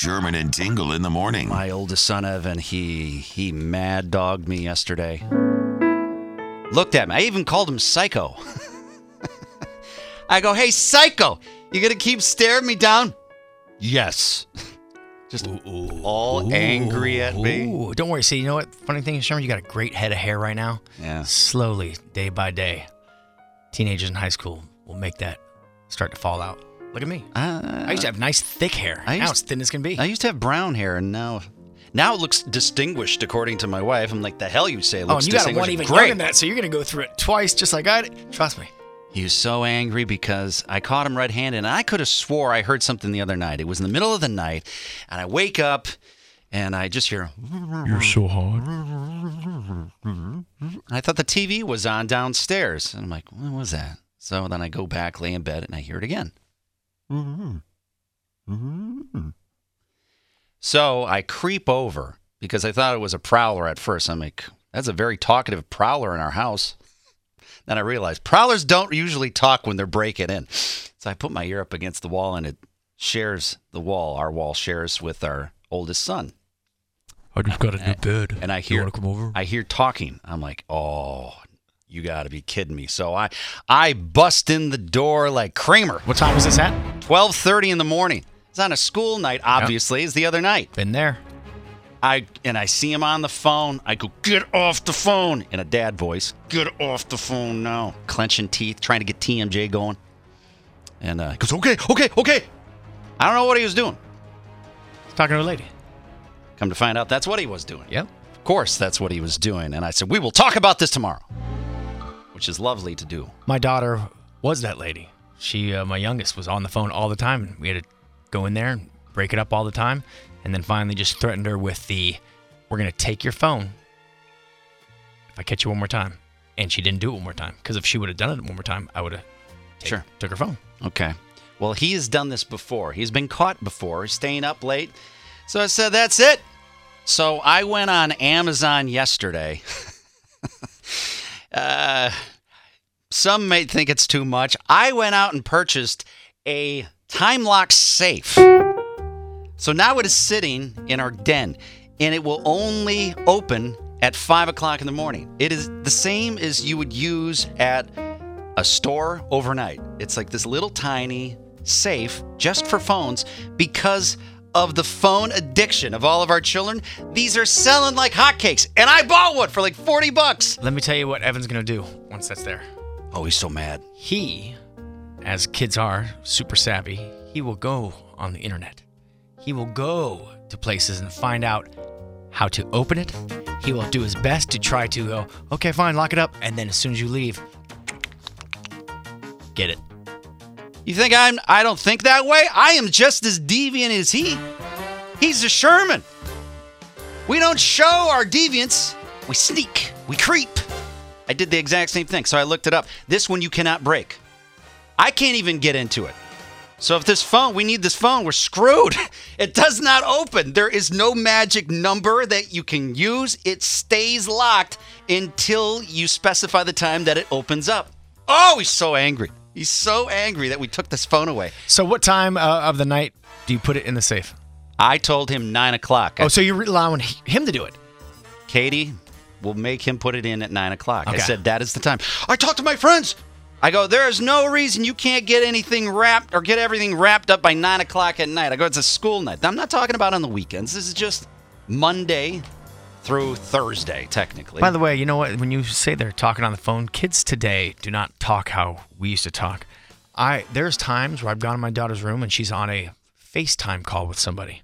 Sherman and Tingle in the morning. My oldest son Evan, he he mad dogged me yesterday. Looked at me. I even called him psycho. I go, "Hey, psycho, you gonna keep staring me down?" Yes. Just all angry at me. Don't worry. See, you know what? Funny thing is, Sherman, you got a great head of hair right now. Yeah. Slowly, day by day, teenagers in high school will make that start to fall out. Look at me. Uh, I used to have nice, thick hair. I now used- it's thin as can be. I used to have brown hair, and now, now it looks distinguished according to my wife. I'm like, the hell you say? It oh, looks and you got one even Great. younger than that, so you're gonna go through it twice, just like I did. Trust me. He was so angry because I caught him red-handed, and I could have swore I heard something the other night. It was in the middle of the night, and I wake up, and I just hear. You're so hot. I thought the TV was on downstairs, and I'm like, what was that? So then I go back, lay in bed, and I hear it again. Mm-hmm. Mm-hmm. So I creep over because I thought it was a prowler at first. I'm like, that's a very talkative prowler in our house. Then I realized prowlers don't usually talk when they're breaking in. So I put my ear up against the wall and it shares the wall. Our wall shares with our oldest son. I just got a new bed. And I hear wanna come over? I hear talking. I'm like, oh, you got to be kidding me. So I I bust in the door like Kramer. What time was this at? 12:30 in the morning. It's on a school night, obviously, it's the other night. Been there. I and I see him on the phone. I go, get off the phone in a dad voice. Get off the phone now. Clenching teeth, trying to get TMJ going. And uh, he goes, okay, okay, okay. I don't know what he was doing. He's talking to a lady. Come to find out, that's what he was doing. Yep. Of course, that's what he was doing. And I said, we will talk about this tomorrow, which is lovely to do. My daughter was that lady. She, uh, my youngest, was on the phone all the time. and We had to go in there and break it up all the time, and then finally just threatened her with the, "We're gonna take your phone if I catch you one more time." And she didn't do it one more time because if she would have done it one more time, I would have Sure. took her phone. Okay. Well, he has done this before. He's been caught before, staying up late. So I said, that's it. So I went on Amazon yesterday. uh, some may think it's too much. I went out and purchased a time lock safe. So now it is sitting in our den, and it will only open at 5 o'clock in the morning. It is the same as you would use at a store overnight. It's like this little tiny safe just for phones because of the phone addiction of all of our children. These are selling like hotcakes, and I bought one for like 40 bucks. Let me tell you what Evan's gonna do once that's there. Oh, he's so mad. He, as kids are, super savvy, he will go on the internet. He will go to places and find out how to open it. He will do his best to try to go, okay, fine, lock it up. And then as soon as you leave, get it. You think I'm I don't think that way? I am just as deviant as he. He's a Sherman. We don't show our deviance. We sneak. We creep. I did the exact same thing. So I looked it up. This one you cannot break. I can't even get into it. So if this phone, we need this phone, we're screwed. It does not open. There is no magic number that you can use. It stays locked until you specify the time that it opens up. Oh, he's so angry. He's so angry that we took this phone away. So, what time uh, of the night do you put it in the safe? I told him nine o'clock. Oh, so you're allowing him to do it? Katie will make him put it in at nine o'clock. I said that is the time. I talked to my friends. I go, there is no reason you can't get anything wrapped or get everything wrapped up by nine o'clock at night. I go, it's a school night. I'm not talking about on the weekends. This is just Monday through Thursday, technically. By the way, you know what? When you say they're talking on the phone, kids today do not talk how we used to talk. I there's times where I've gone in my daughter's room and she's on a FaceTime call with somebody,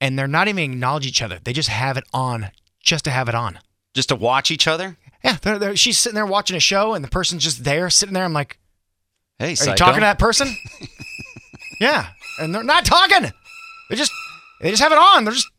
and they're not even acknowledge each other. They just have it on just to have it on. just to watch each other. Yeah, they're, they're, she's sitting there watching a show, and the person's just there, sitting there. I'm like, Hey, are psycho. you talking to that person? yeah, and they're not talking. They just they just have it on. They're just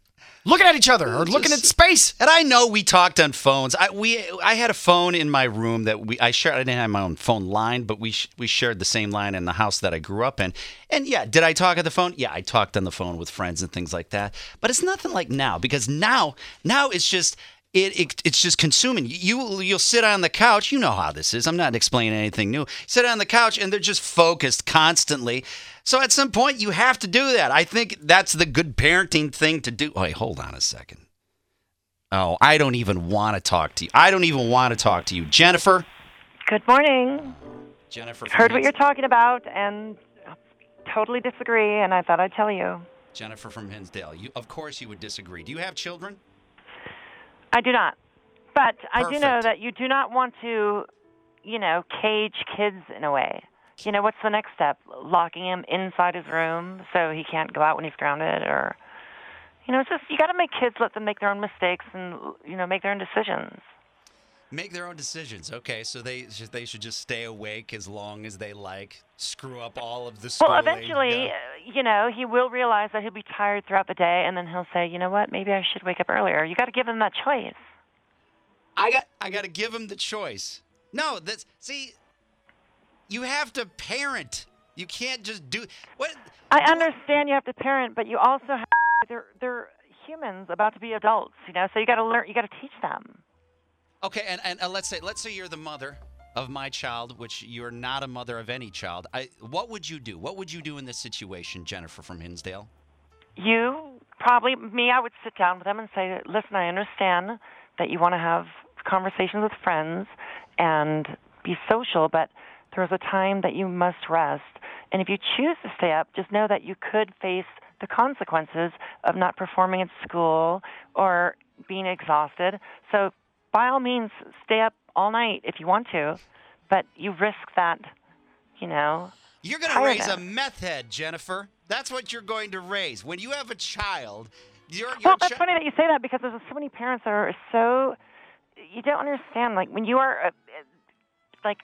looking at each other or looking at space. And I know we talked on phones. I we I had a phone in my room that we I shared. I didn't have my own phone line, but we sh- we shared the same line in the house that I grew up in. And yeah, did I talk on the phone? Yeah, I talked on the phone with friends and things like that. But it's nothing like now because now now it's just. It, it, it's just consuming. You you'll sit on the couch. You know how this is. I'm not explaining anything new. Sit on the couch and they're just focused constantly. So at some point you have to do that. I think that's the good parenting thing to do. Wait, hold on a second. Oh, I don't even want to talk to you. I don't even want to talk to you. Jennifer? Good morning. Jennifer Heard what you're talking about and totally disagree, and I thought I'd tell you. Jennifer from Hinsdale. You, of course you would disagree. Do you have children? I do not. But I do know that you do not want to, you know, cage kids in a way. You know, what's the next step? Locking him inside his room so he can't go out when he's grounded or you know, it's just you got to make kids let them make their own mistakes and you know, make their own decisions. Make their own decisions. Okay, so they should, they should just stay awake as long as they like. Screw up all of the Well, eventually. You know, he will realize that he'll be tired throughout the day, and then he'll say, "You know what? Maybe I should wake up earlier." You got to give him that choice. I got I got to give him the choice. No, that's see. You have to parent. You can't just do what. I understand you have to parent, but you also have they're they're humans about to be adults, you know. So you got to learn. You got to teach them. Okay, and, and uh, let's say let's say you're the mother of my child, which you're not a mother of any child. I what would you do? What would you do in this situation, Jennifer from Hinsdale? You probably me. I would sit down with them and say, "Listen, I understand that you want to have conversations with friends and be social, but there's a time that you must rest. And if you choose to stay up, just know that you could face the consequences of not performing at school or being exhausted. So, by all means, stay up all night if you want to, but you risk that, you know." You're going to raise a meth head, Jennifer. That's what you're going to raise. When you have a child, you're, you're Well, that's chi- funny that you say that because there's so many parents that are so you don't understand. Like when you are uh, uh, like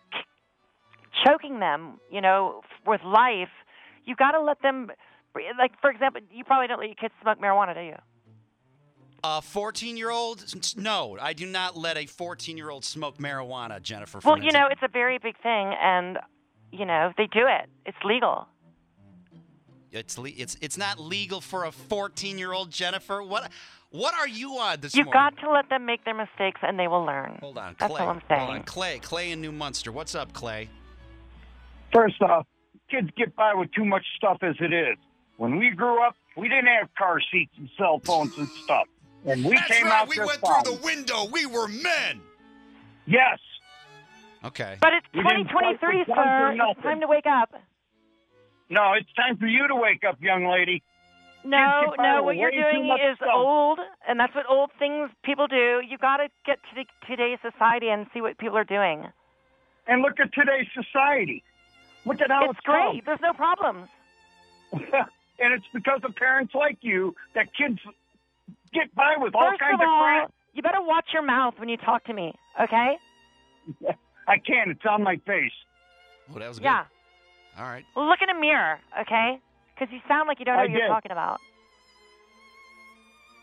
choking them, you know, with life, you got to let them. Like for example, you probably don't let your kids smoke marijuana, do you? A 14 year old. No, I do not let a 14 year old smoke marijuana, Jennifer. Well, from you know, it's a very big thing, and you know they do it. It's legal. it's le- it's it's not legal for a 14 year old, Jennifer. What what are you on this You've morning? got to let them make their mistakes, and they will learn. Hold on, That's Clay. all I'm Hold on. Clay. Clay in New Munster. What's up, Clay? First off, kids get by with too much stuff as it is. When we grew up, we didn't have car seats and cell phones and stuff. And we came out just fine. window. We were men. Yes. Okay. But it's We didn't fight 2023, for guns sir. It's time to wake up. No, it's time for you to wake up, young lady. No, Kids get by no, what you're doing is stuff. old, and that's what old things people do. You got to get to the, today's society and see what people are doing. And look at today's society. Look at how it's it's great. There's no problems. and it's because of parents like you that kids get by with all First kinds of of all, crap. you better watch your mouth when you talk to me, okay? I can't. It's on my face. Oh, that was good. Yeah. All right. Look in a mirror, okay? Because you sound like you don't know I what you're talking about.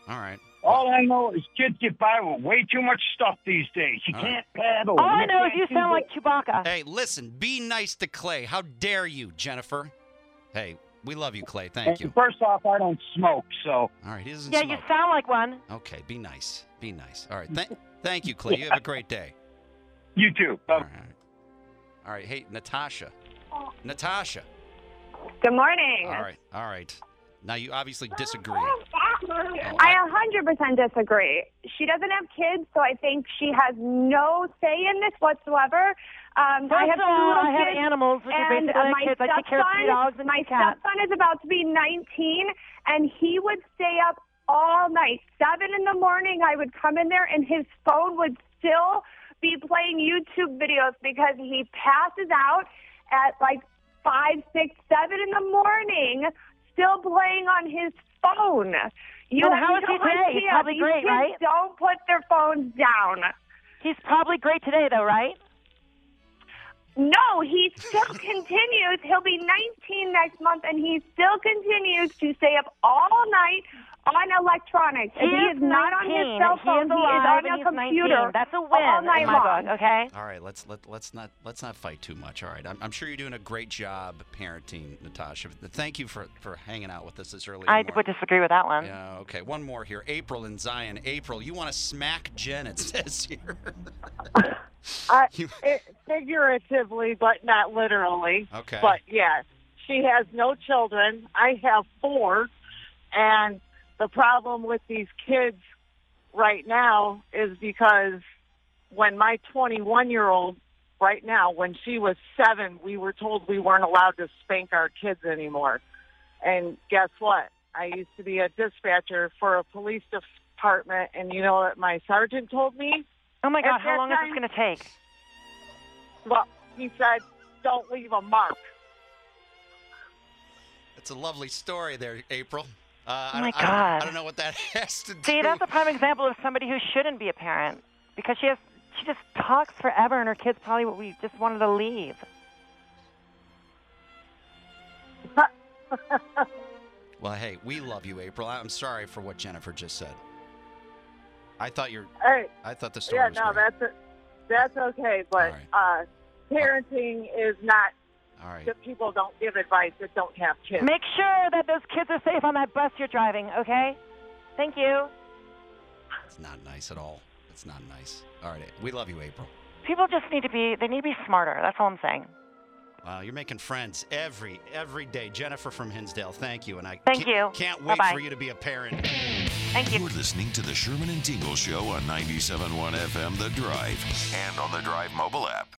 All right. All I know is kids get by with way too much stuff these days. You All can't paddle. All I know is you do sound like this. Chewbacca. Hey, listen. Be nice to Clay. How dare you, Jennifer? Hey, we love you, Clay. Thank And you. First off, I don't smoke, so All right. He doesn't Yeah, smoke. you sound like one. Okay. Be nice. Be nice. All right. Th- thank you, Clay. You have a great day. you too. All right. All right. Hey, Natasha. Natasha. Good morning. All right. All right. Now you obviously disagree. I 100% disagree. She doesn't have kids, so I think she has no say in this whatsoever. Um, I have two all, little I have animals, which are and basically uh, my kids. I take care of three stepson- dogs and my stepson is about to be 19, and he would stay up all night. Seven in the morning, I would come in there, and his phone would still be playing YouTube videos because he passes out at like five, six, seven in the morning, still playing on his phone. You Well, how is he today? He's probably These great, right? Don't put their phones down. He's probably great today, though, right? No, he still continues. He'll be 19 next month, and he still continues to stay up all night on electronics. and he is not on his cell phone. He is He is alive on and a computer 19. That's a win. all night long. book. Okay. All right, let's let let's not let's not fight too much. All right, I'm, I'm sure you're doing a great job parenting, Natasha. Thank you for for hanging out with us this early. in I would disagree with that one. Yeah, okay. One more here. April and Zion. April, you want to smack Jen, it says here. I, it, figuratively, but not literally. Okay. But yes, she has no children. I have four, and the problem with these kids right now is because when my 21 year old right now, when she was seven, we were told we weren't allowed to spank our kids anymore. And guess what? I used to be a dispatcher for a police department, and you know what my sergeant told me? Oh my At God, how that long is this going to take? Well, he said, don't leave a mark. It's a lovely story there, April. Uh, Oh my don't- I don't- I don't know what that has to do. See, that's a prime example of somebody who shouldn't be a parent because she has she just talks forever, and her kids probably what we just wanted to leave. Well, hey, we love you, April. I'm sorry for what Jennifer just said. I thought you're. Hey, I thought the story yeah, was no, great. that's that's okay. But uh, parenting is not All right. that people don't give advice that don't have kids. Make sure that those kids are safe on that bus you're driving. Okay? Thank you. It's not nice at all. It's not nice. All right, we love you, April. People just need to be they need to be smarter. That's all I'm saying. Wow, you're making friends every every day. Jennifer from Hinsdale, thank you, and I Thank can't, you. can't wait Bye-bye. for you to be a parent. Thank you. You're listening to the Sherman and Tingle Show on 97.1 FM The Drive and on the Drive mobile app.